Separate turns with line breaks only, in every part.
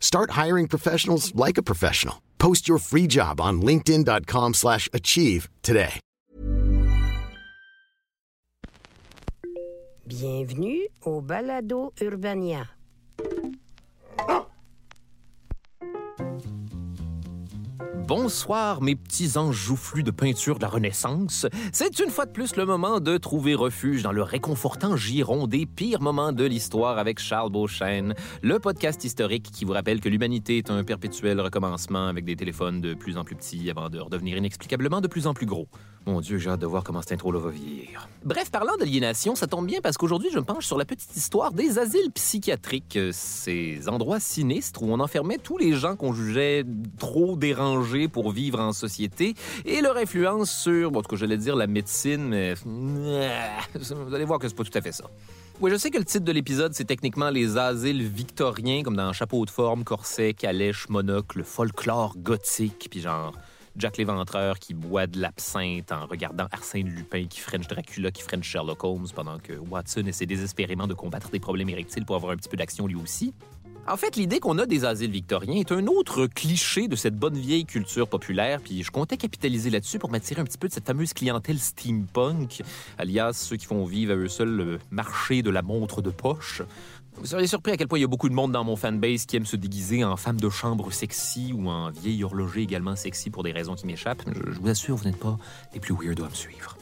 Start hiring professionals like a professional. Post your free job on linkedin.com/achieve slash achieve today.
Bienvenue au Balado Urbania.
Bonsoir mes petits anges de peinture de la Renaissance. C'est une fois de plus le moment de trouver refuge dans le réconfortant giron des pires moments de l'histoire avec Charles Beauchesne, le podcast historique qui vous rappelle que l'humanité est un perpétuel recommencement avec des téléphones de plus en plus petits avant de redevenir inexplicablement de plus en plus gros. Mon Dieu, j'ai hâte de voir comment cette intro-là va vieillir. Bref, parlant d'aliénation, ça tombe bien parce qu'aujourd'hui, je me penche sur la petite histoire des asiles psychiatriques, euh, ces endroits sinistres où on enfermait tous les gens qu'on jugeait trop dérangés pour vivre en société et leur influence sur, bon, en tout j'allais dire la médecine, mais vous allez voir que c'est pas tout à fait ça. Oui, je sais que le titre de l'épisode, c'est techniquement les asiles victoriens, comme dans chapeau de forme, corset, calèche, monocle, folklore gothique, puis genre Jack l'Éventreur qui boit de l'absinthe en regardant Arsène Lupin qui French Dracula, qui French Sherlock Holmes, pendant que Watson essaie désespérément de combattre des problèmes érectiles pour avoir un petit peu d'action lui aussi. En fait, l'idée qu'on a des asiles victoriens est un autre cliché de cette bonne vieille culture populaire, puis je comptais capitaliser là-dessus pour m'attirer un petit peu de cette fameuse clientèle steampunk, alias ceux qui font vivre à eux seuls le marché de la montre de poche. Vous seriez surpris à quel point il y a beaucoup de monde dans mon fanbase qui aime se déguiser en femme de chambre sexy ou en vieille horloger également sexy pour des raisons qui m'échappent. Je, je vous assure, vous n'êtes pas les plus weirdos à me suivre.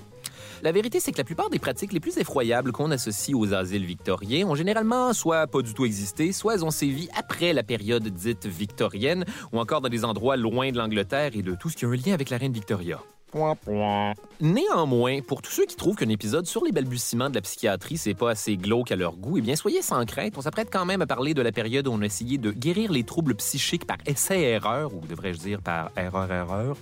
La vérité, c'est que la plupart des pratiques les plus effroyables qu'on associe aux asiles victoriens ont généralement soit pas du tout existé, soit elles ont sévi après la période dite victorienne, ou encore dans des endroits loin de l'Angleterre et de tout ce qui a un lien avec la reine Victoria. Néanmoins, pour tous ceux qui trouvent qu'un épisode sur les balbutiements de la psychiatrie, c'est pas assez glauque à leur goût, eh bien, soyez sans crainte. On s'apprête quand même à parler de la période où on a essayé de guérir les troubles psychiques par essai-erreur, ou devrais-je dire par erreur-erreur.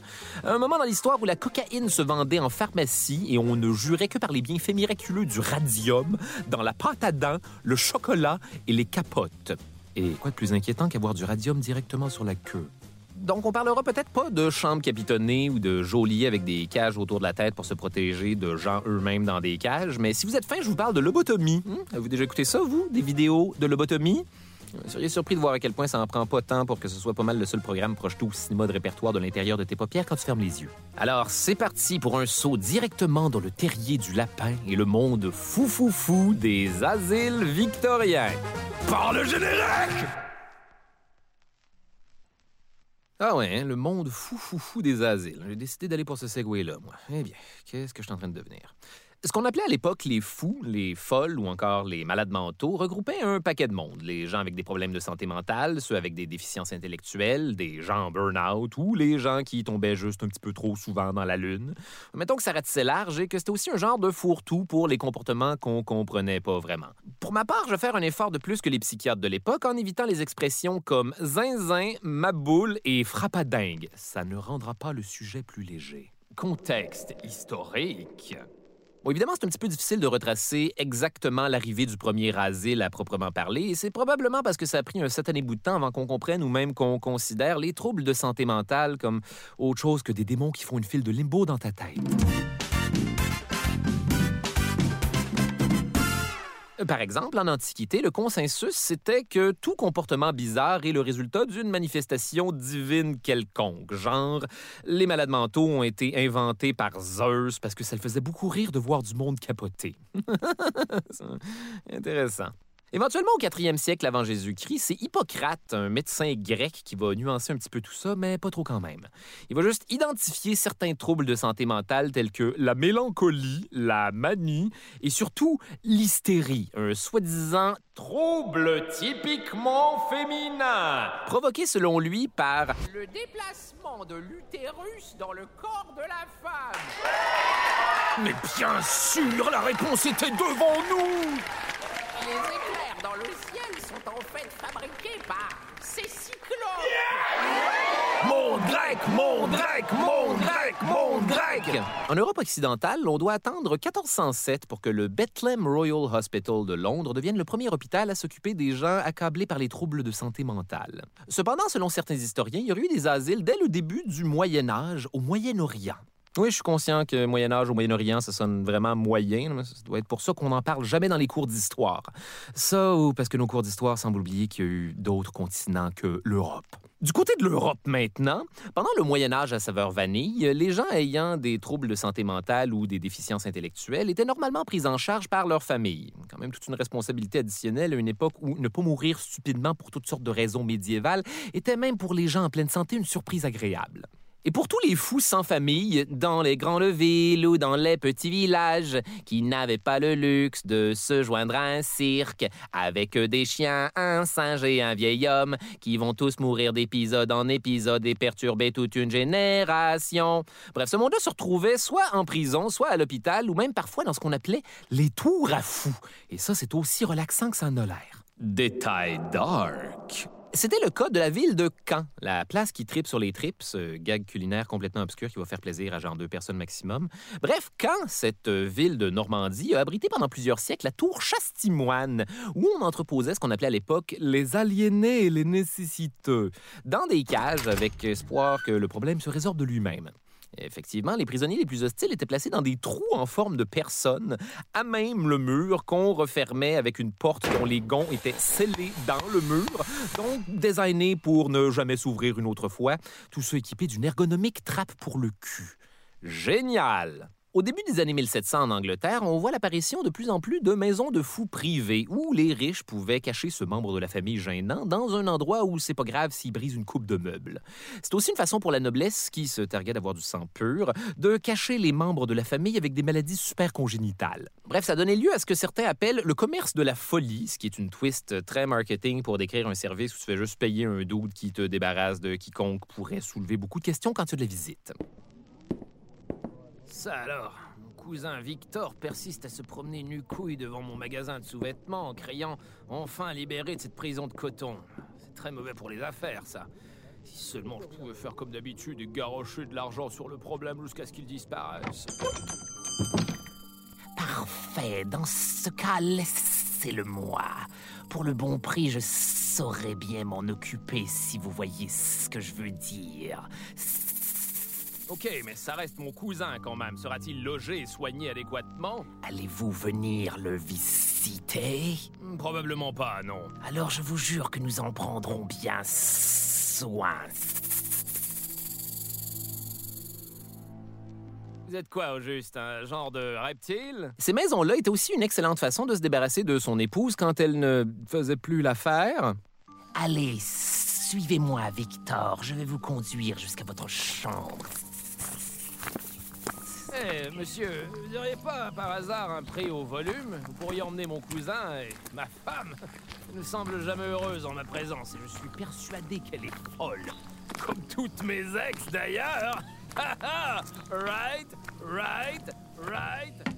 Un moment dans l'histoire où la cocaïne se vendait en pharmacie et on ne jurait que par les bienfaits miraculeux du radium dans la pâte à dents, le chocolat et les capotes. Et quoi de plus inquiétant qu'avoir du radium directement sur la queue? Donc, on parlera peut-être pas de chambres capitonnées ou de geôliers avec des cages autour de la tête pour se protéger de gens eux-mêmes dans des cages, mais si vous êtes fin, je vous parle de lobotomie. Hmm? Avez-vous déjà écouté ça, vous? Des vidéos de lobotomie? Vous seriez surpris de voir à quel point ça en prend pas tant pour que ce soit pas mal le seul programme projeté au cinéma de répertoire de l'intérieur de tes paupières quand tu fermes les yeux. Alors, c'est parti pour un saut directement dans le terrier du lapin et le monde fou fou fou des asiles victoriens. Par le générique! Ah ouais, hein, le monde fou fou fou des asiles. J'ai décidé d'aller pour ce segway-là, moi. Eh bien, qu'est-ce que je suis en train de devenir? Ce qu'on appelait à l'époque les fous, les folles ou encore les malades mentaux regroupaient un paquet de monde. Les gens avec des problèmes de santé mentale, ceux avec des déficiences intellectuelles, des gens en burn-out ou les gens qui tombaient juste un petit peu trop souvent dans la lune. Mettons que ça ratissait large et que c'était aussi un genre de fourre-tout pour les comportements qu'on comprenait pas vraiment. Pour ma part, je vais faire un effort de plus que les psychiatres de l'époque en évitant les expressions comme zinzin, maboule et frappadingue. Ça ne rendra pas le sujet plus léger. Contexte historique. Bon, évidemment, c'est un petit peu difficile de retracer exactement l'arrivée du premier asile à proprement parler, et c'est probablement parce que ça a pris un satané bout de temps avant qu'on comprenne ou même qu'on considère les troubles de santé mentale comme autre chose que des démons qui font une file de limbo dans ta tête. Par exemple, en Antiquité, le consensus, c'était que tout comportement bizarre est le résultat d'une manifestation divine quelconque. Genre, les malades mentaux ont été inventés par Zeus parce que ça le faisait beaucoup rire de voir du monde capoter. Intéressant. Éventuellement, au 4e siècle avant Jésus-Christ, c'est Hippocrate, un médecin grec, qui va nuancer un petit peu tout ça, mais pas trop quand même. Il va juste identifier certains troubles de santé mentale tels que la mélancolie, la manie et surtout l'hystérie, un soi-disant trouble typiquement féminin, provoqué selon lui par le déplacement de l'utérus dans le corps de la femme. Mais bien sûr, la réponse était devant nous les éclairs dans le ciel sont en fait fabriqués par ces cyclopes. Mon grec, mon grec, mon grec, mon grec. En Europe occidentale, on doit attendre 1407 pour que le Bethlehem Royal Hospital de Londres devienne le premier hôpital à s'occuper des gens accablés par les troubles de santé mentale. Cependant, selon certains historiens, il y aurait eu des asiles dès le début du Moyen Âge au Moyen-Orient. Oui, je suis conscient que Moyen Âge au Moyen-Orient, ça sonne vraiment moyen. Ça doit être pour ça qu'on n'en parle jamais dans les cours d'histoire. Ça ou parce que nos cours d'histoire semblent oublier qu'il y a eu d'autres continents que l'Europe. Du côté de l'Europe maintenant, pendant le Moyen Âge à saveur vanille, les gens ayant des troubles de santé mentale ou des déficiences intellectuelles étaient normalement pris en charge par leur famille. Quand même toute une responsabilité additionnelle à une époque où ne pas mourir stupidement pour toutes sortes de raisons médiévales était même pour les gens en pleine santé une surprise agréable. Et pour tous les fous sans famille, dans les grandes villes ou dans les petits villages, qui n'avaient pas le luxe de se joindre à un cirque, avec des chiens, un singe et un vieil homme, qui vont tous mourir d'épisode en épisode et perturber toute une génération. Bref, ce monde-là se retrouvait soit en prison, soit à l'hôpital, ou même parfois dans ce qu'on appelait les tours à fous. Et ça, c'est aussi relaxant que ça en a l'air. Détail dark. C'était le cas de la ville de Caen, la place qui tripe sur les tripes, ce gag culinaire complètement obscur qui va faire plaisir à genre deux personnes maximum. Bref, Caen, cette ville de Normandie, a abrité pendant plusieurs siècles la tour Chastimoine, où on entreposait ce qu'on appelait à l'époque les aliénés et les nécessiteux, dans des cages avec espoir que le problème se résorbe de lui-même. Effectivement, les prisonniers les plus hostiles étaient placés dans des trous en forme de personnes, à même le mur qu'on refermait avec une porte dont les gonds étaient scellés dans le mur, donc designés pour ne jamais s'ouvrir une autre fois, tout ça équipé d'une ergonomique trappe pour le cul. Génial! Au début des années 1700 en Angleterre, on voit l'apparition de plus en plus de maisons de fous privées où les riches pouvaient cacher ce membre de la famille gênant dans un endroit où c'est pas grave s'il brise une coupe de meubles. C'est aussi une façon pour la noblesse, qui se targuait d'avoir du sang pur, de cacher les membres de la famille avec des maladies super congénitales. Bref, ça donnait lieu à ce que certains appellent le commerce de la folie, ce qui est une twist très marketing pour décrire un service où tu fais juste payer un doute qui te débarrasse de quiconque pourrait soulever beaucoup de questions quand tu as de la visite. Alors, mon cousin Victor persiste à se promener nu-couille devant mon magasin de sous-vêtements en criant Enfin libéré de cette prison de coton. C'est très mauvais pour les affaires, ça. Si seulement je pouvais faire comme d'habitude et garocher de l'argent sur le problème jusqu'à ce qu'il disparaisse. Parfait. Dans ce cas, laissez-le-moi. Pour le bon prix, je saurais bien m'en occuper si vous voyez ce que je veux dire. Ok, mais ça reste mon cousin quand même. Sera-t-il logé et soigné adéquatement? Allez-vous venir le visiter? Probablement pas, non. Alors je vous jure que nous en prendrons bien soin. Vous êtes quoi au juste Un genre de reptile? Ces maisons-là étaient aussi une excellente façon de se débarrasser de son épouse quand elle ne faisait plus l'affaire. Allez, suivez-moi, Victor. Je vais vous conduire jusqu'à votre chambre. Monsieur, vous n'auriez pas par hasard un prix au volume? Vous pourriez emmener mon cousin et ma femme. Elle ne semble jamais heureuse en ma présence et je suis persuadé qu'elle est folle. Comme toutes mes ex d'ailleurs. right, right, right.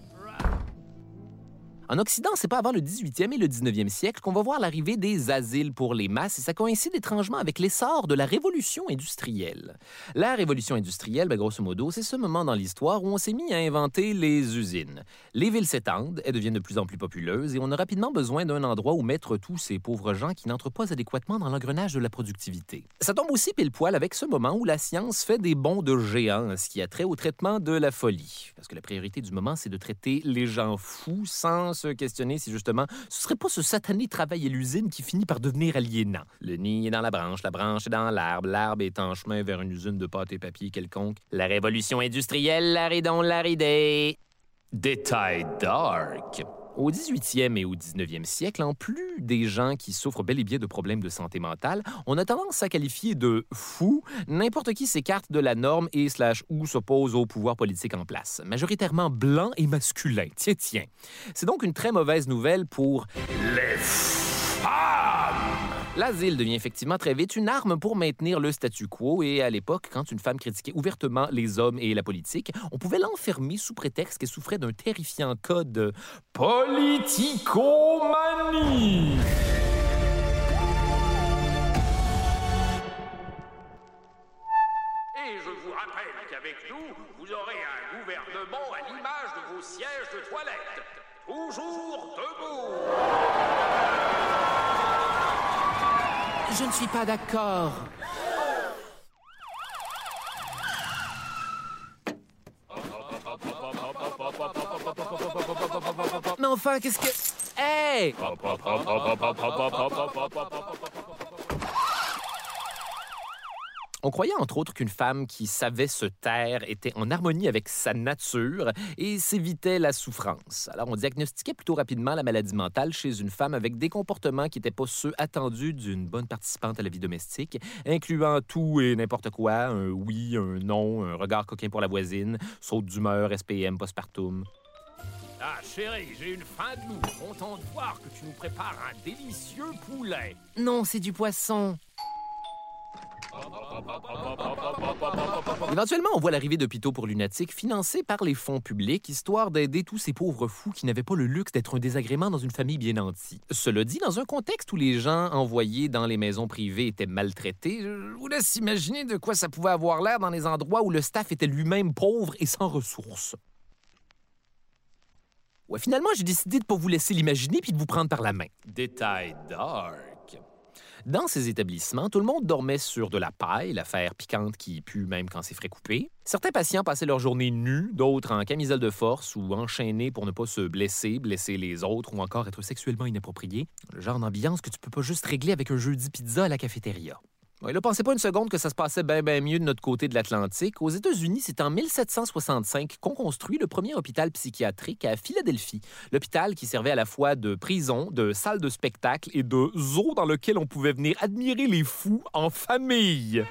En Occident, c'est pas avant le 18e et le 19e siècle qu'on va voir l'arrivée des asiles pour les masses et ça coïncide étrangement avec l'essor de la révolution industrielle. La révolution industrielle, ben, grosso modo, c'est ce moment dans l'histoire où on s'est mis à inventer les usines. Les villes s'étendent, elles deviennent de plus en plus populeuses et on a rapidement besoin d'un endroit où mettre tous ces pauvres gens qui n'entrent pas adéquatement dans l'engrenage de la productivité. Ça tombe aussi pile poil avec ce moment où la science fait des bonds de géants, ce qui a trait au traitement de la folie. Parce que la priorité du moment, c'est de traiter les gens fous sans se questionner si justement ce serait pas ce satané travail à l'usine qui finit par devenir aliénant. Le nid est dans la branche, la branche est dans l'arbre, l'arbre est en chemin vers une usine de pâte et papier quelconque. La révolution industrielle, la ridon, la ridée. Détail dark. Au 18e et au 19e siècle, en plus des gens qui souffrent bel et bien de problèmes de santé mentale, on a tendance à qualifier de fou n'importe qui s'écarte de la norme et slash ou s'oppose au pouvoir politique en place, majoritairement blanc et masculin. Tiens, tiens. C'est donc une très mauvaise nouvelle pour les femmes. L'asile devient effectivement très vite une arme pour maintenir le statu quo et à l'époque, quand une femme critiquait ouvertement les hommes et la politique, on pouvait l'enfermer sous prétexte qu'elle souffrait d'un terrifiant cas de politicomanie.
Et je vous rappelle qu'avec nous, vous aurez un gouvernement à l'image de vos sièges de toilette. Toujours debout.
Je ne suis pas d'accord. Mais enfin, qu'est-ce que... Hey! On croyait entre autres qu'une femme qui savait se taire était en harmonie avec sa nature et s'évitait la souffrance. Alors on diagnostiquait plutôt rapidement la maladie mentale chez une femme avec des comportements qui n'étaient pas ceux attendus d'une bonne participante à la vie domestique, incluant tout et n'importe quoi, un oui, un non, un regard coquin pour la voisine, saute d'humeur, SPM, postpartum.
Ah, chérie, j'ai une faim de loup. Content de voir que tu nous prépares un délicieux poulet.
Non, c'est du poisson. Éventuellement, on voit l'arrivée d'hôpitaux pour lunatiques financés par les fonds publics, histoire d'aider tous ces pauvres fous qui n'avaient pas le luxe d'être un désagrément dans une famille bien nantie. Cela dit, dans un contexte où les gens envoyés dans les maisons privées étaient maltraités, je vous laisse imaginer de quoi ça pouvait avoir l'air dans les endroits où le staff était lui-même pauvre et sans ressources. Ouais, finalement, j'ai décidé de pas vous laisser l'imaginer puis de vous prendre par la main. Détail dark. Dans ces établissements, tout le monde dormait sur de la paille, l'affaire piquante qui pue même quand c'est frais coupé. Certains patients passaient leur journée nus, d'autres en camisole de force ou enchaînés pour ne pas se blesser, blesser les autres ou encore être sexuellement inappropriés. Le genre d'ambiance que tu peux pas juste régler avec un jeudi pizza à la cafétéria. Ouais, là, pensez pas une seconde que ça se passait bien, bien mieux de notre côté de l'Atlantique. Aux États-Unis, c'est en 1765 qu'on construit le premier hôpital psychiatrique à Philadelphie. L'hôpital qui servait à la fois de prison, de salle de spectacle et de zoo dans lequel on pouvait venir admirer les fous en famille.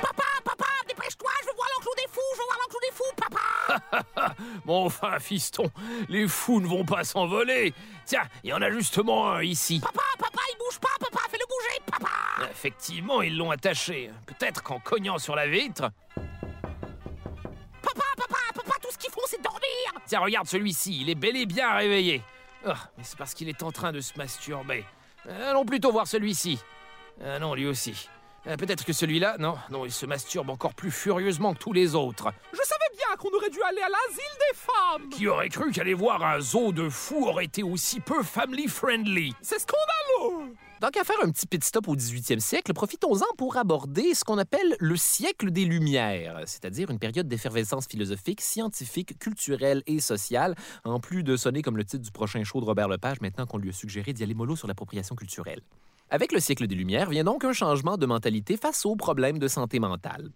Papa, papa, dépêche-toi, je veux voir l'enclos des fous, je veux voir l'enclos des fous, papa.
Bon, enfin, fiston, les fous ne vont pas s'envoler. Tiens, il y en a justement un ici.
Papa,
Effectivement, ils l'ont attaché. Peut-être qu'en cognant sur la vitre.
Papa, papa, papa, tout ce qu'ils font, c'est dormir.
Tiens, regarde celui-ci, il est bel et bien réveillé. Ah, mais c'est parce qu'il est en train de se masturber. Allons plutôt voir celui-ci. Ah non, lui aussi. Euh, Peut-être que celui-là, non, non, il se masturbe encore plus furieusement que tous les autres.
Je savais bien qu'on aurait dû aller à l'asile des femmes.
Qui aurait cru qu'aller voir un zoo de fous aurait été aussi peu family friendly?
C'est scandaleux.
Tant qu'à faire un petit pit stop au 18e siècle, profitons-en pour aborder ce qu'on appelle le siècle des Lumières, c'est-à-dire une période d'effervescence philosophique, scientifique, culturelle et sociale, en plus de sonner comme le titre du prochain show de Robert Lepage maintenant qu'on lui a suggéré d'y aller mollo sur l'appropriation culturelle. Avec le siècle des Lumières vient donc un changement de mentalité face aux problèmes de santé mentale.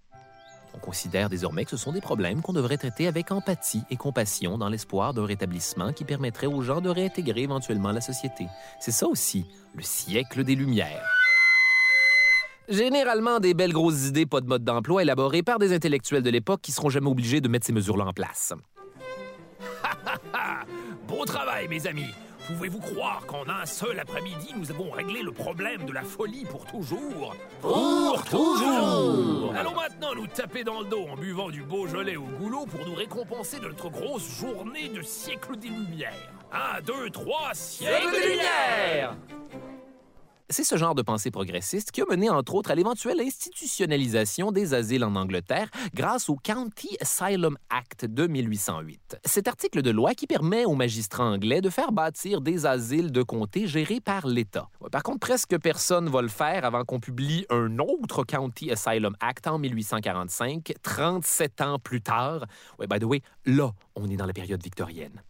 On considère désormais que ce sont des problèmes qu'on devrait traiter avec empathie et compassion dans l'espoir d'un rétablissement qui permettrait aux gens de réintégrer éventuellement la société. C'est ça aussi, le siècle des Lumières. Généralement des belles grosses idées, pas de mode d'emploi élaborées par des intellectuels de l'époque qui seront jamais obligés de mettre ces mesures-là en place.
Beau travail, mes amis. Pouvez-vous croire qu'en un seul après-midi, nous avons réglé le problème de la folie pour toujours?
Pour toujours!
Allons maintenant nous taper dans le dos en buvant du Beaujolais au goulot pour nous récompenser de notre grosse journée de siècle des Lumières. Un, deux, trois, siècle des Lumières
C'est ce genre de pensée progressiste qui a mené entre autres à l'éventuelle institutionnalisation des asiles en Angleterre grâce au County Asylum Act de 1808. Cet article de loi qui permet aux magistrats anglais de faire bâtir des asiles de comté gérés par l'État. Par contre, presque personne va le faire avant qu'on publie un autre County Asylum Act en 1845, 37 ans plus tard. Ouais, by the way, là, on est dans la période victorienne.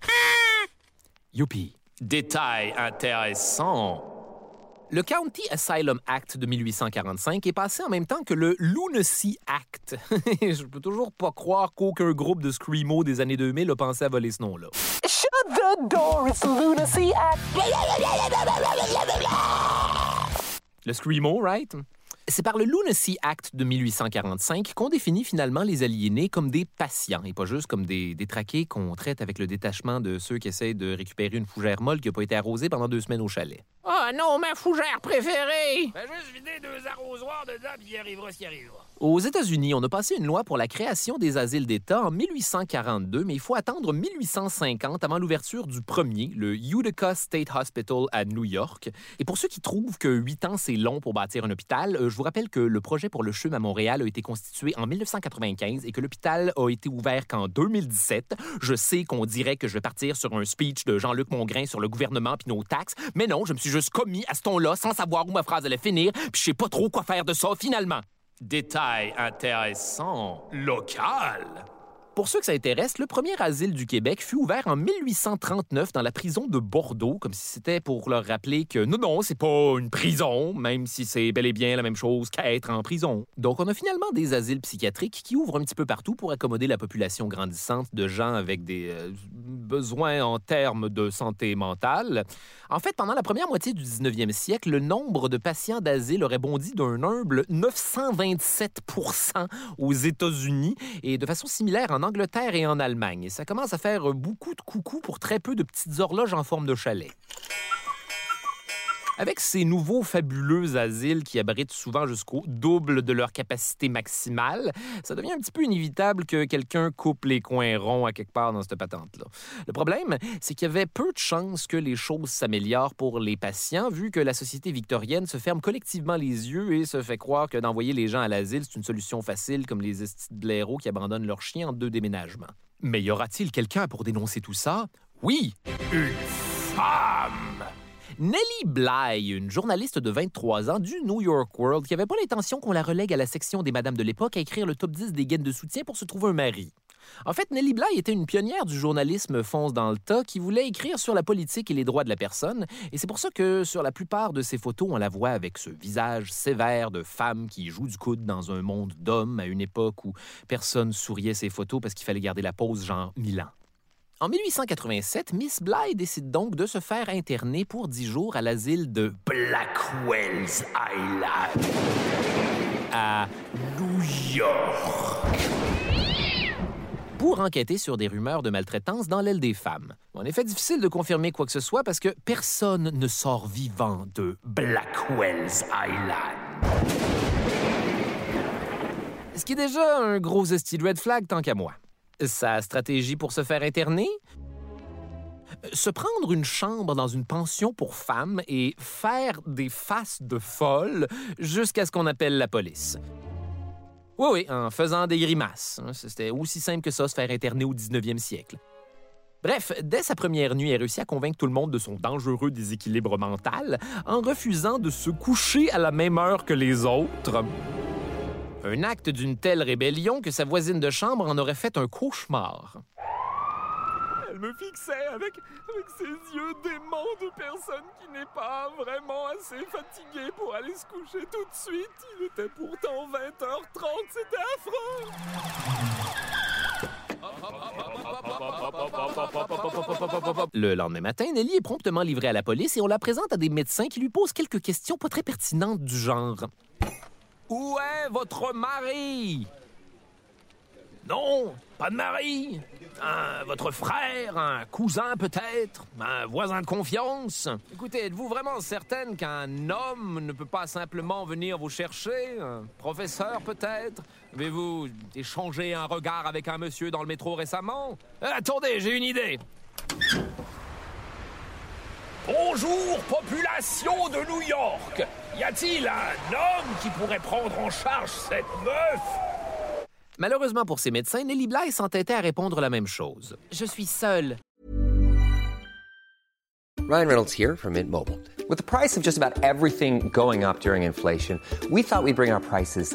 Youpi! Détail intéressant. Le County Asylum Act de 1845 est passé en même temps que le Lunacy Act. Je peux toujours pas croire qu'aucun groupe de screamo des années 2000 a pensé à voler ce nom-là.
Shut the door, it's Lunacy Act.
Le screamo, right? C'est par le Lunacy Act de 1845 qu'on définit finalement les aliénés comme des patients et pas juste comme des détraqués qu'on traite avec le détachement de ceux qui essayent de récupérer une fougère molle qui n'a pas été arrosée pendant deux semaines au chalet.
Oh non, ma fougère préférée! Fais juste vider deux arrosoirs dedans, puis il arrivera ce qui arrivera.
Aux États-Unis, on a passé une loi pour la création des asiles d'État en 1842, mais il faut attendre 1850 avant l'ouverture du premier, le Utica State Hospital à New York. Et pour ceux qui trouvent que huit ans c'est long pour bâtir un hôpital, euh, je vous rappelle que le projet pour le CHUM à Montréal a été constitué en 1995 et que l'hôpital a été ouvert qu'en 2017. Je sais qu'on dirait que je vais partir sur un speech de Jean-Luc Mongrain sur le gouvernement puis nos taxes, mais non, je me suis juste commis à ce ton-là sans savoir où ma phrase allait finir, puis je sais pas trop quoi faire de ça finalement.
Détail intéressant, local.
Pour ceux que ça intéresse, le premier asile du Québec fut ouvert en 1839 dans la prison de Bordeaux, comme si c'était pour leur rappeler que non, non, c'est pas une prison, même si c'est bel et bien la même chose qu'être en prison. Donc, on a finalement des asiles psychiatriques qui ouvrent un petit peu partout pour accommoder la population grandissante de gens avec des euh, besoins en termes de santé mentale. En fait, pendant la première moitié du 19e siècle, le nombre de patients d'asile aurait bondi d'un humble 927% aux États-Unis et de façon similaire en Angleterre et en Allemagne. Ça commence à faire beaucoup de coucou pour très peu de petites horloges en forme de chalet. Avec ces nouveaux fabuleux asiles qui abritent souvent jusqu'au double de leur capacité maximale, ça devient un petit peu inévitable que quelqu'un coupe les coins ronds à quelque part dans cette patente-là. Le problème, c'est qu'il y avait peu de chances que les choses s'améliorent pour les patients, vu que la société victorienne se ferme collectivement les yeux et se fait croire que d'envoyer les gens à l'asile, c'est une solution facile comme les blaireaux qui abandonnent leurs chiens en deux déménagements. Mais y aura-t-il quelqu'un pour dénoncer tout ça? Oui!
Une femme!
Nellie Bly, une journaliste de 23 ans du New York World, qui avait pas l'intention qu'on la relègue à la section des madames de l'époque à écrire le top 10 des gaines de soutien pour se trouver un mari. En fait, Nellie Bly était une pionnière du journalisme fonce dans le tas qui voulait écrire sur la politique et les droits de la personne, et c'est pour ça que sur la plupart de ses photos, on la voit avec ce visage sévère de femme qui joue du coude dans un monde d'hommes à une époque où personne souriait ses photos parce qu'il fallait garder la pose genre mille ans. En 1887, Miss Bly décide donc de se faire interner pour dix jours à l'asile de
Blackwell's Island.
à
New York.
pour enquêter sur des rumeurs de maltraitance dans l'aile des femmes. En effet, difficile de confirmer quoi que ce soit parce que personne ne sort vivant de
Blackwell's Island.
Ce qui est déjà un gros esti red flag tant qu'à moi. Sa stratégie pour se faire interner? Se prendre une chambre dans une pension pour femmes et faire des faces de folle jusqu'à ce qu'on appelle la police. Oui, oui, en faisant des grimaces. C'était aussi simple que ça, se faire interner au 19e siècle. Bref, dès sa première nuit, elle réussit à convaincre tout le monde de son dangereux déséquilibre mental en refusant de se coucher à la même heure que les autres. Un acte d'une telle rébellion que sa voisine de chambre en aurait fait un cauchemar.
Elle me fixait avec, avec ses yeux déments de personne qui n'est pas vraiment assez fatiguée pour aller se coucher tout de suite. Il était pourtant 20h30, c'était affreux.
Le lendemain matin, Nelly est promptement livrée à la police et on la présente à des médecins qui lui posent quelques questions pas très pertinentes du genre. Où est votre mari?
Non, pas de mari. Votre frère, un cousin peut-être, un voisin de confiance.
Écoutez, êtes-vous vraiment certaine qu'un homme ne peut pas simplement venir vous chercher? Un professeur peut-être? Avez-vous échangé un regard avec un monsieur dans le métro récemment?
Euh, attendez, j'ai une idée. Bonjour, population de New York. Y a-t-il un homme qui pourrait prendre en charge cette meuf?
Malheureusement pour ces médecins, Nelly Bly s'entêtait à répondre la même chose. Je suis seule.
Ryan Reynolds here from Mint Mobile. With the price of just about everything going up during inflation, we thought we'd bring our prices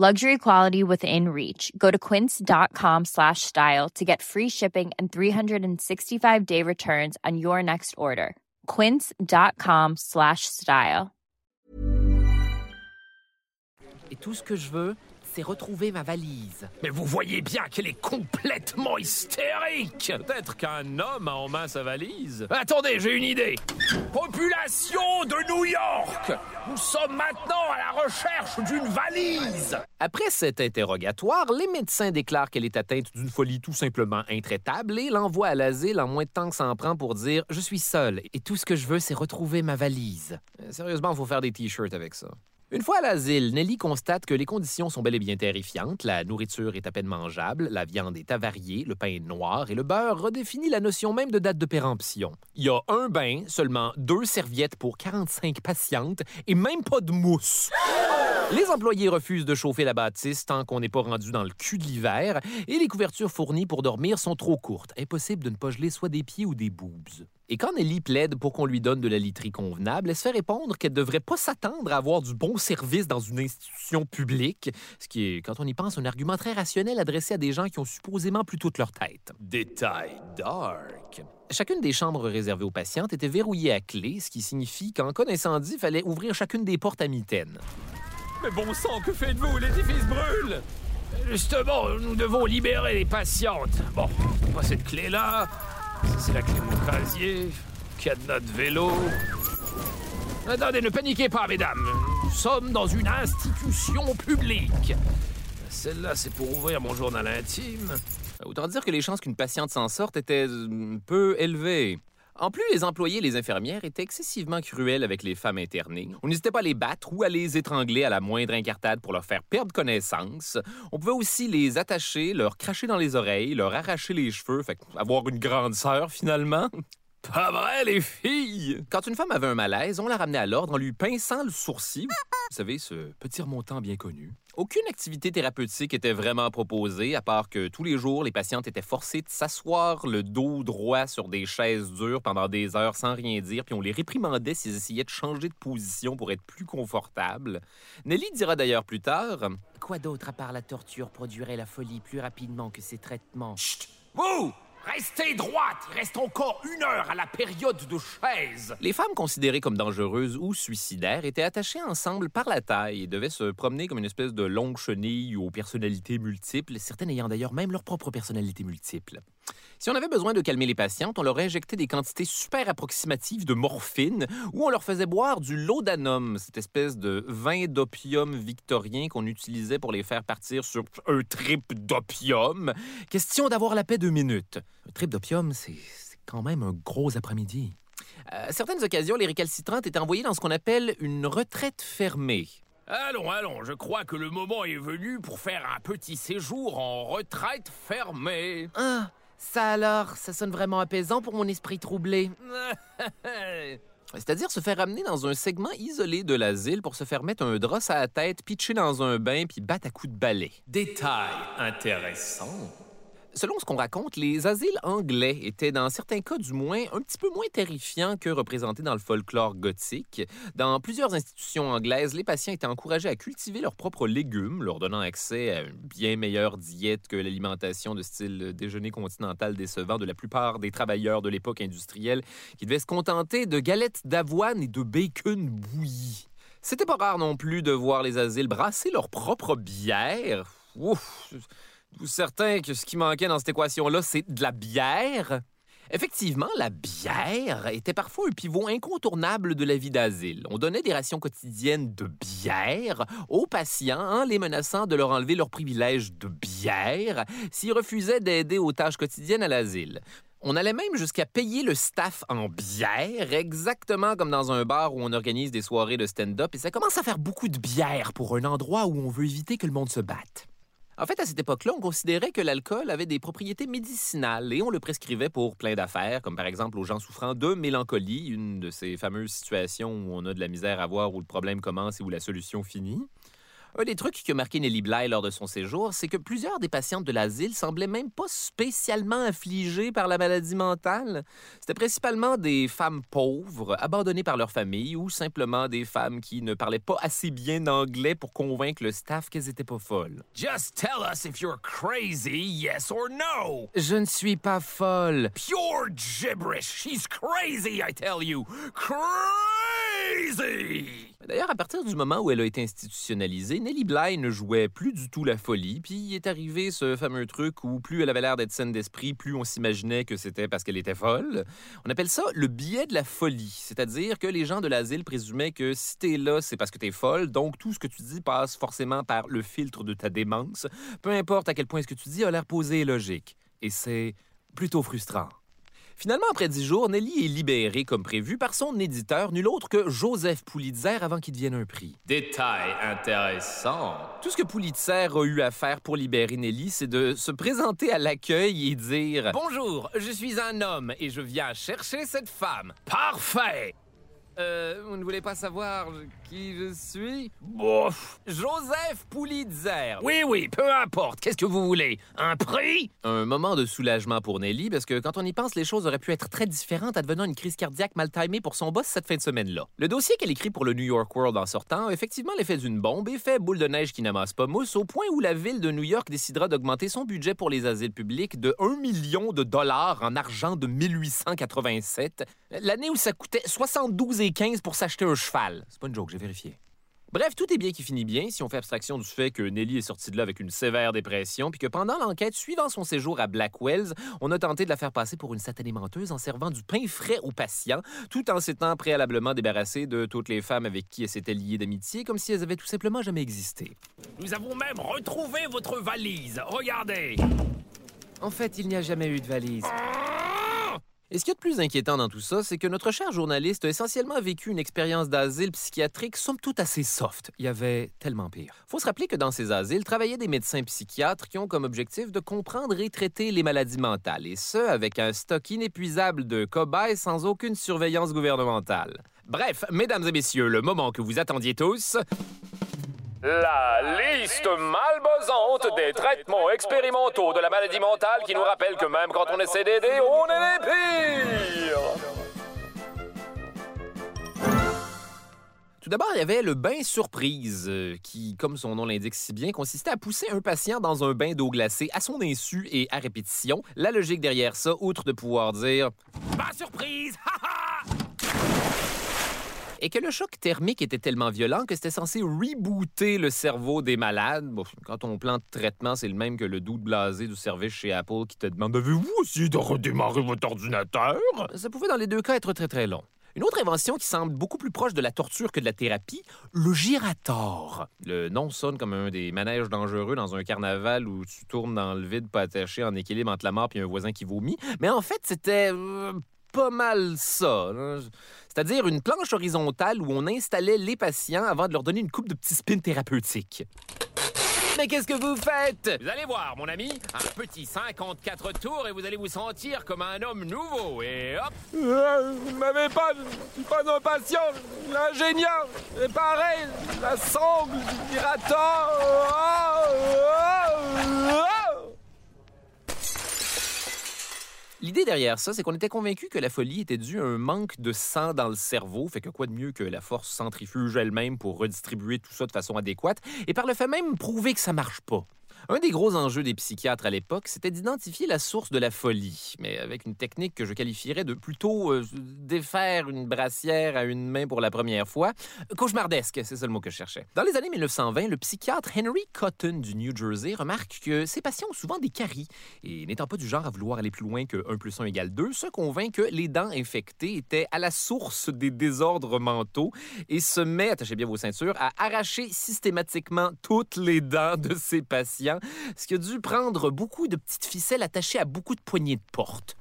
Luxury quality within reach. Go to quince.com slash style to get free shipping and 365 day returns on your next order. Quince.com slash style.
Et tout ce que je veux, c'est retrouver ma valise. Mais vous voyez bien qu'elle est complètement hystérique. Peut-être qu'un homme a en main sa valise. Attendez, j'ai une idée. Population de New York, nous sommes maintenant à la recherche d'une valise. Après cet interrogatoire, les médecins déclarent qu'elle est atteinte d'une folie tout simplement intraitable et l'envoient à l'asile en moins de temps que ça en prend pour dire Je suis seul et tout ce que je veux, c'est retrouver ma valise. Euh, Sérieusement, il faut faire des t-shirts avec ça. Une fois à l'asile, Nelly constate que les conditions sont bel et bien terrifiantes. La nourriture est à peine mangeable, la viande est avariée, le pain est noir et le beurre redéfinit la notion même de date de péremption. Il y a un bain, seulement deux serviettes pour 45 patientes et même pas de mousse. Les employés refusent de chauffer la bâtisse tant qu'on n'est pas rendu dans le cul de l'hiver et les couvertures fournies pour dormir sont trop courtes. Impossible de ne pas geler soit des pieds ou des boobs. Et quand Nelly plaide pour qu'on lui donne de la literie convenable, elle se fait répondre qu'elle ne devrait pas s'attendre à avoir du bon service dans une institution publique, ce qui est, quand on y pense, un argument très rationnel adressé à des gens qui ont supposément plus toute leur tête. Détail dark. Chacune des chambres réservées aux patientes était verrouillée à clé, ce qui signifie qu'en cas d'incendie, il fallait ouvrir chacune des portes à mitaine.
Mais bon sang, que faites-vous? L'édifice brûle
Justement, nous devons libérer les patientes. Bon, pas cette clé-là. Ça, c'est la clé de mon casier. Cadenas de vélo. Attendez, ne paniquez pas, mesdames. Nous sommes dans une institution publique. Celle-là, c'est pour ouvrir mon journal intime. Autant dire que les chances qu'une patiente s'en sorte étaient euh, peu élevées. En plus, les employés et les infirmières étaient excessivement cruels avec les femmes internées. On n'hésitait pas à les battre ou à les étrangler à la moindre incartade pour leur faire perdre connaissance. On pouvait aussi les attacher, leur cracher dans les oreilles, leur arracher les cheveux, fait avoir une grande sœur finalement. Pas vrai, les filles! Quand une femme avait un malaise, on la ramenait à l'ordre en lui pinçant le sourcil. Vous savez, ce petit remontant bien connu. Aucune activité thérapeutique était vraiment proposée, à part que tous les jours, les patientes étaient forcées de s'asseoir le dos droit sur des chaises dures pendant des heures sans rien dire, puis on les réprimandait s'ils essayaient de changer de position pour être plus confortables. Nelly dira d'ailleurs plus tard Quoi d'autre à part la torture produirait la folie plus rapidement que ces traitements? Chut! Vous Restez droite, il reste encore une heure à la période de chaise. Les femmes considérées comme dangereuses ou suicidaires étaient attachées ensemble par la taille et devaient se promener comme une espèce de longue chenille aux personnalités multiples, certaines ayant d'ailleurs même leur propre personnalité multiple. Si on avait besoin de calmer les patientes, on leur injectait des quantités super approximatives de morphine ou on leur faisait boire du laudanum, cette espèce de vin d'opium victorien qu'on utilisait pour les faire partir sur un trip d'opium. Question d'avoir la paix deux minutes. Un trip d'opium, c'est quand même un gros après-midi. À certaines occasions, les récalcitrantes étaient envoyées dans ce qu'on appelle une retraite fermée. Allons, allons, je crois que le moment est venu pour faire un petit séjour en retraite fermée. Ah, ça alors, ça sonne vraiment apaisant pour mon esprit troublé. C'est-à-dire se faire ramener dans un segment isolé de l'asile pour se faire mettre un drap à la tête, pitcher dans un bain puis battre à coups de balai. Détail intéressant. Selon ce qu'on raconte, les asiles anglais étaient, dans certains cas du moins, un petit peu moins terrifiants que représentés dans le folklore gothique. Dans plusieurs institutions anglaises, les patients étaient encouragés à cultiver leurs propres légumes, leur donnant accès à une bien meilleure diète que l'alimentation de style déjeuner continental décevant de la plupart des travailleurs de l'époque industrielle qui devaient se contenter de galettes d'avoine et de bacon bouilli. C'était pas rare non plus de voir les asiles brasser leur propre bière. Certain que ce qui manquait dans cette équation-là, c'est de la bière? Effectivement, la bière était parfois un pivot incontournable de la vie d'asile. On donnait des rations quotidiennes de bière aux patients en les menaçant de leur enlever leur privilège de bière s'ils refusaient d'aider aux tâches quotidiennes à l'asile. On allait même jusqu'à payer le staff en bière, exactement comme dans un bar où on organise des soirées de stand-up, et ça commence à faire beaucoup de bière pour un endroit où on veut éviter que le monde se batte. En fait, à cette époque-là, on considérait que l'alcool avait des propriétés médicinales et on le prescrivait pour plein d'affaires, comme par exemple aux gens souffrant de mélancolie, une de ces fameuses situations où on a de la misère à voir où le problème commence et où la solution finit. Un des trucs qui a marqué Nelly Bly lors de son séjour, c'est que plusieurs des patientes de l'asile semblaient même pas spécialement affligées par la maladie mentale. C'était principalement des femmes pauvres, abandonnées par leur famille, ou simplement des femmes qui ne parlaient pas assez bien anglais pour convaincre le staff qu'elles étaient pas folles.
Just tell us if you're crazy, yes or no.
Je ne suis pas folle.
Pure gibberish. She's crazy, I tell you. Crazy!
D'ailleurs, à partir du moment où elle a été institutionnalisée, Nellie Bly ne jouait plus du tout la folie, puis est arrivé ce fameux truc où plus elle avait l'air d'être saine d'esprit, plus on s'imaginait que c'était parce qu'elle était folle. On appelle ça le biais de la folie, c'est-à-dire que les gens de l'asile présumaient que si t'es là, c'est parce que t'es folle, donc tout ce que tu dis passe forcément par le filtre de ta démence, peu importe à quel point ce que tu dis a l'air posé et logique. Et c'est plutôt frustrant. Finalement, après dix jours, Nelly est libérée comme prévu par son éditeur, nul autre que Joseph Pulitzer avant qu'il devienne un prix.
Détail intéressant.
Tout ce que Pulitzer a eu à faire pour libérer Nelly, c'est de se présenter à l'accueil et dire Bonjour, je suis un homme et je viens chercher cette femme.
Parfait.
Euh, vous ne voulez pas savoir qui je suis
Bof.
Joseph Pulitzer.
Oui, oui, peu importe. Qu'est-ce que vous voulez? Un prix?
Un moment de soulagement pour Nelly, parce que quand on y pense, les choses auraient pu être très différentes, advenant une crise cardiaque mal timée pour son boss cette fin de semaine-là. Le dossier qu'elle écrit pour le New York World en sortant a effectivement l'effet d'une bombe et fait boule de neige qui n'amasse pas mousse, au point où la ville de New York décidera d'augmenter son budget pour les asiles publics de 1 million de dollars en argent de 1887, l'année où ça coûtait 72 et 15 pour s'acheter un cheval. C'est pas une joke, j'ai vérifié. Bref, tout est bien qui finit bien si on fait abstraction du fait que Nelly est sortie de là avec une sévère dépression, puis que pendant l'enquête suivant son séjour à Blackwells, on a tenté de la faire passer pour une satanée menteuse en servant du pain frais aux patients, tout en s'étant préalablement débarrassée de toutes les femmes avec qui elle s'était liée d'amitié, comme si elles avaient tout simplement jamais existé.
Nous avons même retrouvé votre valise. Regardez.
En fait, il n'y a jamais eu de valise. Et ce qui est de plus inquiétant dans tout ça, c'est que notre cher journaliste a essentiellement vécu une expérience d'asile psychiatrique somme toute assez soft. Il y avait tellement pire. Faut se rappeler que dans ces asiles travaillaient des médecins psychiatres qui ont comme objectif de comprendre et traiter les maladies mentales, et ce, avec un stock inépuisable de cobayes sans aucune surveillance gouvernementale. Bref, mesdames et messieurs, le moment que vous attendiez tous...
La liste malbosante des traitements expérimentaux de la maladie mentale qui nous rappelle que même quand on essaie d'aider, on est les pires.
Tout d'abord, il y avait le bain surprise, euh, qui, comme son nom l'indique si bien, consistait à pousser un patient dans un bain d'eau glacée à son insu et à répétition. La logique derrière ça, outre de pouvoir dire
Pas surprise! Ha ha!
Et que le choc thermique était tellement violent que c'était censé rebooter le cerveau des malades. Bon, quand on plan de traitement, c'est le même que le doute blasé du service chez Apple qui te demande Avez-vous essayé de redémarrer votre ordinateur? Ça pouvait dans les deux cas être très très long. Une autre invention qui semble beaucoup plus proche de la torture que de la thérapie, le girator. Le nom sonne comme un des manèges dangereux dans un carnaval où tu tournes dans le vide pas attaché en équilibre entre la mort et un voisin qui vomit. Mais en fait, c'était euh, pas mal ça. C'est-à-dire une planche horizontale où on installait les patients avant de leur donner une coupe de petits spins thérapeutiques. Mais qu'est-ce que vous faites?
Vous allez voir, mon ami, un petit 54 tours et vous allez vous sentir comme un homme nouveau. Et hop
Euh, Vous m'avez pas, je suis pas un patient, l'ingénieur, réparé, la sangle. Oh, oh, oh.
L'idée derrière ça, c'est qu'on était convaincu que la folie était due à un manque de sang dans le cerveau, fait que quoi de mieux que la force centrifuge elle-même pour redistribuer tout ça de façon adéquate, et par le fait même prouver que ça marche pas. Un des gros enjeux des psychiatres à l'époque, c'était d'identifier la source de la folie, mais avec une technique que je qualifierais de plutôt euh, défaire une brassière à une main pour la première fois. Cauchemardesque, c'est ça le mot que je cherchais. Dans les années 1920, le psychiatre Henry Cotton du New Jersey remarque que ses patients ont souvent des caries, et n'étant pas du genre à vouloir aller plus loin que 1 plus 1 égale 2, se convainc que les dents infectées étaient à la source des désordres mentaux et se met, attachez bien vos ceintures, à arracher systématiquement toutes les dents de ses patients ce qui a dû prendre beaucoup de petites ficelles attachées à beaucoup de poignées de porte.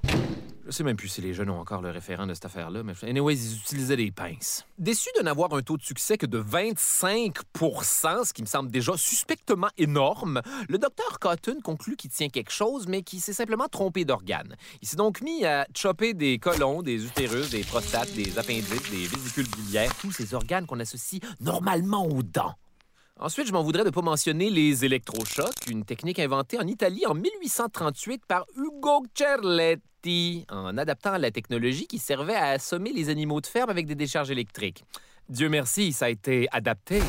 Je sais même plus si les jeunes ont encore le référent de cette affaire-là, mais anyways, ils utilisaient des pinces. Déçu de n'avoir un taux de succès que de 25% ce qui me semble déjà suspectement énorme, le docteur Cotton conclut qu'il tient quelque chose, mais qu'il s'est simplement trompé d'organe. Il s'est donc mis à chopper des colons, des utérus, des prostates, des appendices, des vésicules biliaires, tous ces organes qu'on associe normalement aux dents. Ensuite, je m'en voudrais de ne pas mentionner les électrochocs, une technique inventée en Italie en 1838 par Ugo Cerletti, en adaptant la technologie qui servait à assommer les animaux de ferme avec des décharges électriques. Dieu merci, ça a été adapté.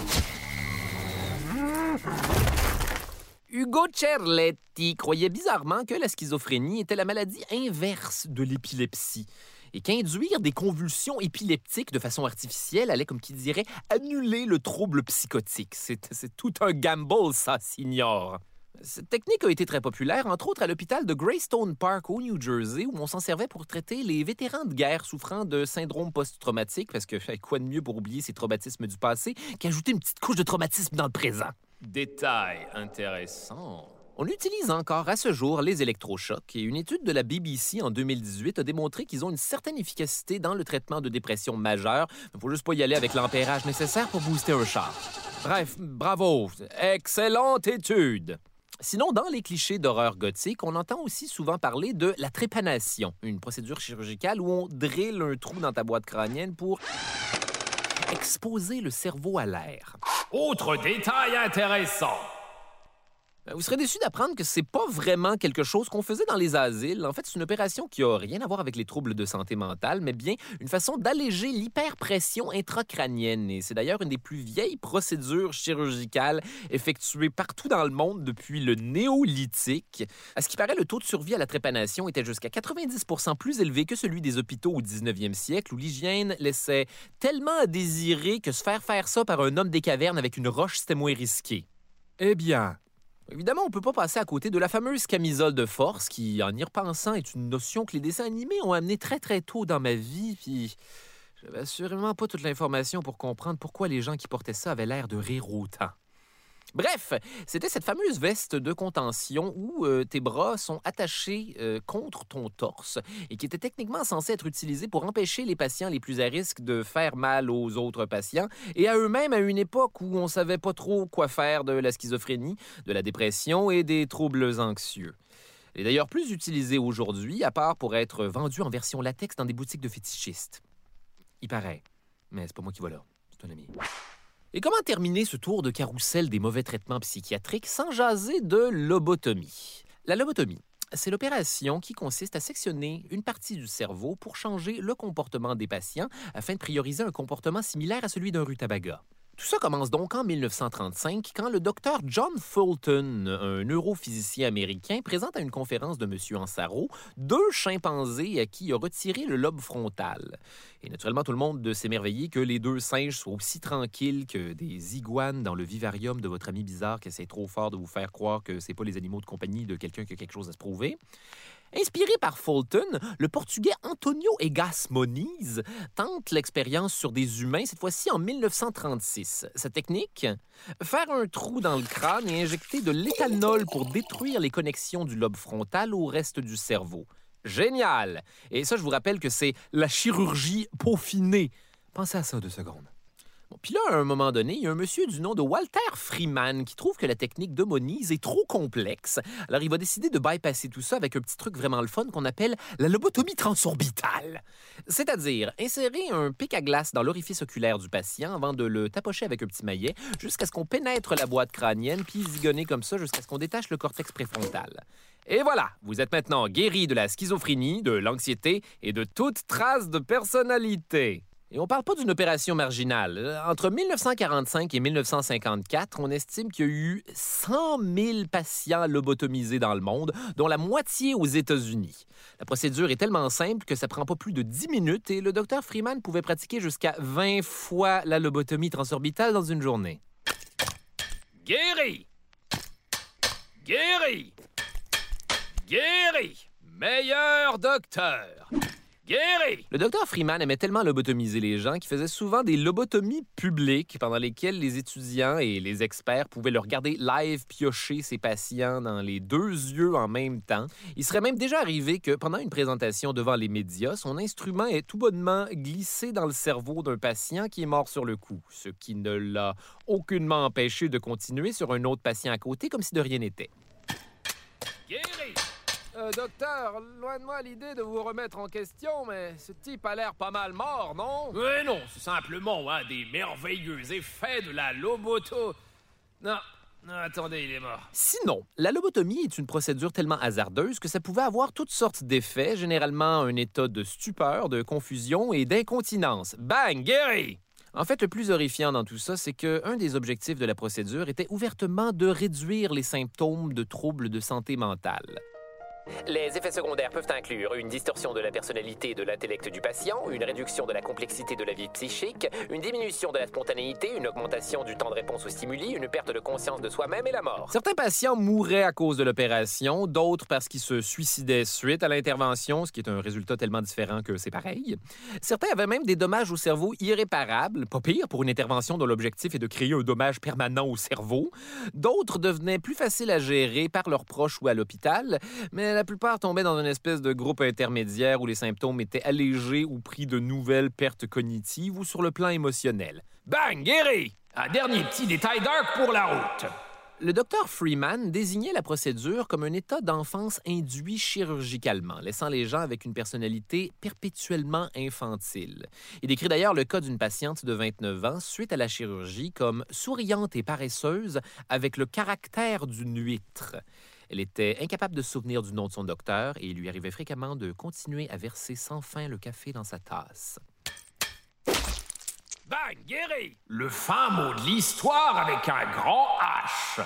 Ugo Cerletti croyait bizarrement que la schizophrénie était la maladie inverse de l'épilepsie et qu'induire des convulsions épileptiques de façon artificielle allait, comme qui dirait, annuler le trouble psychotique. C'est tout un gamble, ça, signore. Cette technique a été très populaire, entre autres à l'hôpital de Greystone Park au New Jersey, où on s'en servait pour traiter les vétérans de guerre souffrant de syndrome post-traumatique, parce que quoi de mieux pour oublier ces traumatismes du passé qu'ajouter une petite couche de traumatisme dans le présent? Détail intéressant. On utilise encore à ce jour les électrochocs et une étude de la BBC en 2018 a démontré qu'ils ont une certaine efficacité dans le traitement de dépression majeure. Il ne faut juste pas y aller avec l'ampérage nécessaire pour booster un char. Bref, bravo, excellente étude. Sinon, dans les clichés d'horreur gothique, on entend aussi souvent parler de la trépanation, une procédure chirurgicale où on drille un trou dans ta boîte crânienne pour exposer le cerveau à l'air.
Autre détail intéressant.
Ben, vous serez déçu d'apprendre que c'est pas vraiment quelque chose qu'on faisait dans les asiles. En fait, c'est une opération qui a rien à voir avec les troubles de santé mentale, mais bien une façon d'alléger l'hyperpression intracrânienne. Et c'est d'ailleurs une des plus vieilles procédures chirurgicales effectuées partout dans le monde depuis le néolithique. À ce qui paraît, le taux de survie à la trépanation était jusqu'à 90% plus élevé que celui des hôpitaux au 19e siècle, où l'hygiène laissait tellement à désirer que se faire faire ça par un homme des cavernes avec une roche, c'était moins risqué. Eh bien, Évidemment, on ne peut pas passer à côté de la fameuse camisole de force qui, en y repensant, est une notion que les dessins animés ont amené très très tôt dans ma vie, puis j'avais assurément pas toute l'information pour comprendre pourquoi les gens qui portaient ça avaient l'air de rire autant. Bref, c'était cette fameuse veste de contention où euh, tes bras sont attachés euh, contre ton torse et qui était techniquement censée être utilisée pour empêcher les patients les plus à risque de faire mal aux autres patients et à eux-mêmes à une époque où on savait pas trop quoi faire de la schizophrénie, de la dépression et des troubles anxieux. Elle est d'ailleurs plus utilisée aujourd'hui, à part pour être vendue en version latex dans des boutiques de fétichistes. Il paraît. Mais c'est pas moi qui vois là. C'est un ami. Et comment terminer ce tour de carrousel des mauvais traitements psychiatriques sans jaser de lobotomie? La lobotomie, c'est l'opération qui consiste à sectionner une partie du cerveau pour changer le comportement des patients afin de prioriser un comportement similaire à celui d'un rutabaga. Tout ça commence donc en 1935 quand le docteur John Fulton, un neurophysicien américain, présente à une conférence de M. Ansaro deux chimpanzés à qui il a retiré le lobe frontal. Et naturellement, tout le monde s'émerveiller que les deux singes soient aussi tranquilles que des iguanes dans le vivarium de votre ami bizarre qui essaie trop fort de vous faire croire que c'est pas les animaux de compagnie de quelqu'un qui a quelque chose à se prouver. Inspiré par Fulton, le Portugais Antonio Egas Moniz tente l'expérience sur des humains, cette fois-ci en 1936. Sa technique Faire un trou dans le crâne et injecter de l'éthanol pour détruire les connexions du lobe frontal au reste du cerveau. Génial! Et ça, je vous rappelle que c'est la chirurgie peaufinée. Pensez à ça deux secondes. Puis là, à un moment donné, il y a un monsieur du nom de Walter Freeman qui trouve que la technique de Moniz est trop complexe. Alors, il va décider de bypasser tout ça avec un petit truc vraiment le fun qu'on appelle la lobotomie transorbitale. C'est-à-dire insérer un pic à glace dans l'orifice oculaire du patient avant de le tapocher avec un petit maillet jusqu'à ce qu'on pénètre la boîte crânienne puis zigonner comme ça jusqu'à ce qu'on détache le cortex préfrontal. Et voilà, vous êtes maintenant guéri de la schizophrénie, de l'anxiété et de toute trace de personnalité.
Et on parle pas d'une opération marginale. Entre 1945 et 1954, on estime qu'il y a eu 100 000 patients lobotomisés dans le monde, dont la moitié aux États-Unis. La procédure est tellement simple que ça prend pas plus de 10 minutes et le docteur Freeman pouvait pratiquer jusqu'à 20 fois la lobotomie transorbitale dans une journée.
Guéri! Guéri! Guéri! Meilleur docteur! Guéri!
Le docteur Freeman aimait tellement lobotomiser les gens qu'il faisait souvent des lobotomies publiques pendant lesquelles les étudiants et les experts pouvaient le regarder live piocher ses patients dans les deux yeux en même temps. Il serait même déjà arrivé que pendant une présentation devant les médias, son instrument ait tout bonnement glissé dans le cerveau d'un patient qui est mort sur le coup, ce qui ne l'a aucunement empêché de continuer sur un autre patient à côté comme si de rien n'était.
Guéri! Euh, docteur, loin de moi l'idée de vous remettre en question, mais ce type a l'air pas mal mort, non?
Mais non, c'est simplement un des merveilleux effets de la loboto. Non, non, attendez, il est mort.
Sinon, la lobotomie est une procédure tellement hasardeuse que ça pouvait avoir toutes sortes d'effets, généralement un état de stupeur, de confusion et d'incontinence. Bang, guéri! En fait, le plus horrifiant dans tout ça, c'est que un des objectifs de la procédure était ouvertement de réduire les symptômes de troubles de santé mentale.
Les effets secondaires peuvent inclure une distorsion de la personnalité et de l'intellect du patient, une réduction de la complexité de la vie psychique, une diminution de la spontanéité, une augmentation du temps de réponse aux stimuli, une perte de conscience de soi-même et la mort.
Certains patients mouraient à cause de l'opération, d'autres parce qu'ils se suicidaient suite à l'intervention, ce qui est un résultat tellement différent que c'est pareil. Certains avaient même des dommages au cerveau irréparables, pas pire pour une intervention dont l'objectif est de créer un dommage permanent au cerveau. D'autres devenaient plus faciles à gérer par leurs proches ou à l'hôpital, mais la plupart tombaient dans une espèce de groupe intermédiaire où les symptômes étaient allégés ou pris de nouvelles pertes cognitives ou sur le plan émotionnel.
Bang, guéri! Un dernier petit détail dark pour la route.
Le docteur Freeman désignait la procédure comme un état d'enfance induit chirurgicalement, laissant les gens avec une personnalité perpétuellement infantile. Il décrit d'ailleurs le cas d'une patiente de 29 ans suite à la chirurgie comme souriante et paresseuse avec le caractère d'une huître. Elle était incapable de se souvenir du nom de son docteur et il lui arrivait fréquemment de continuer à verser sans fin le café dans sa tasse.
Bang, guéri! Le fin mot de l'histoire avec un grand H.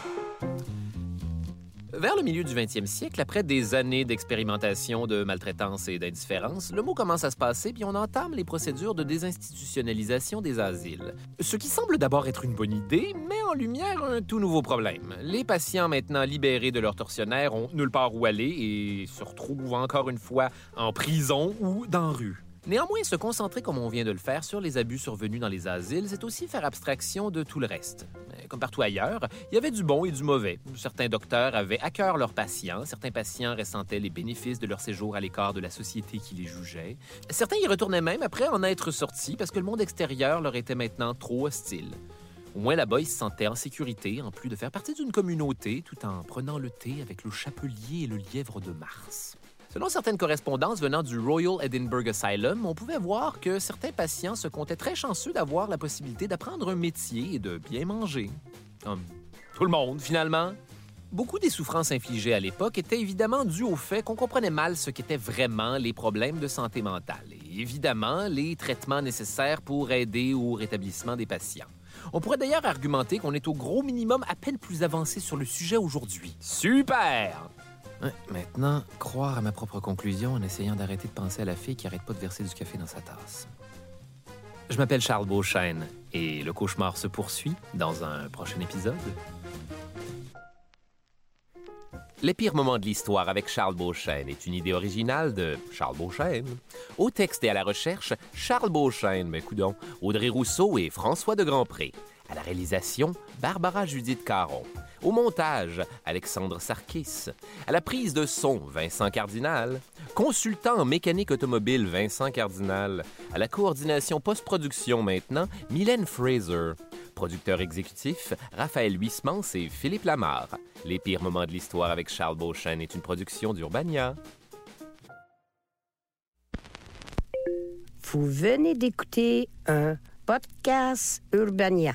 Vers le milieu du 20e siècle, après des années d'expérimentation de maltraitance et d'indifférence, le mot commence à se passer puis on entame les procédures de désinstitutionnalisation des asiles. Ce qui semble d'abord être une bonne idée, met en lumière un tout nouveau problème. Les patients maintenant libérés de leur tortionnaire ont nulle part où aller et se retrouvent encore une fois en prison ou dans rue. Néanmoins, se concentrer comme on vient de le faire sur les abus survenus dans les asiles, c'est aussi faire abstraction de tout le reste. Euh, Comme partout ailleurs, il y avait du bon et du mauvais. Certains docteurs avaient à cœur leurs patients, certains patients ressentaient les bénéfices de leur séjour à l'écart de la société qui les jugeait. Certains y retournaient même après en être sortis parce que le monde extérieur leur était maintenant trop hostile. Au moins là-bas, ils se sentaient en sécurité, en plus de faire partie d'une communauté, tout en prenant le thé avec le chapelier et le lièvre de Mars. Selon certaines correspondances venant du Royal Edinburgh Asylum, on pouvait voir que certains patients se comptaient très chanceux d'avoir la possibilité d'apprendre un métier et de bien manger. Comme tout le monde, finalement. Beaucoup des souffrances infligées à l'époque étaient évidemment dues au fait qu'on comprenait mal ce qu'étaient vraiment les problèmes de santé mentale et évidemment les traitements nécessaires pour aider au rétablissement des patients. On pourrait d'ailleurs argumenter qu'on est au gros minimum à peine plus avancé sur le sujet aujourd'hui. Super! Maintenant, croire à ma propre conclusion en essayant d'arrêter de penser à la fille qui arrête pas de verser du café dans sa tasse. Je m'appelle Charles Beauchesne et le cauchemar se poursuit dans un prochain épisode. Les pires moments de l'histoire avec Charles Beauchesne est une idée originale de Charles Beauchesne. Au texte et à la recherche, Charles Beauchesne, mais coudon, Audrey Rousseau et François de Grandpré. À la réalisation, Barbara Judith Caron. Au montage, Alexandre Sarkis. À la prise de son, Vincent Cardinal. Consultant en mécanique automobile, Vincent Cardinal. À la coordination post-production maintenant, Mylène Fraser. Producteur exécutif, Raphaël Huismans et Philippe Lamarre. Les pires moments de l'histoire avec Charles Beauchesne est une production d'Urbania.
Vous venez d'écouter un podcast Urbania.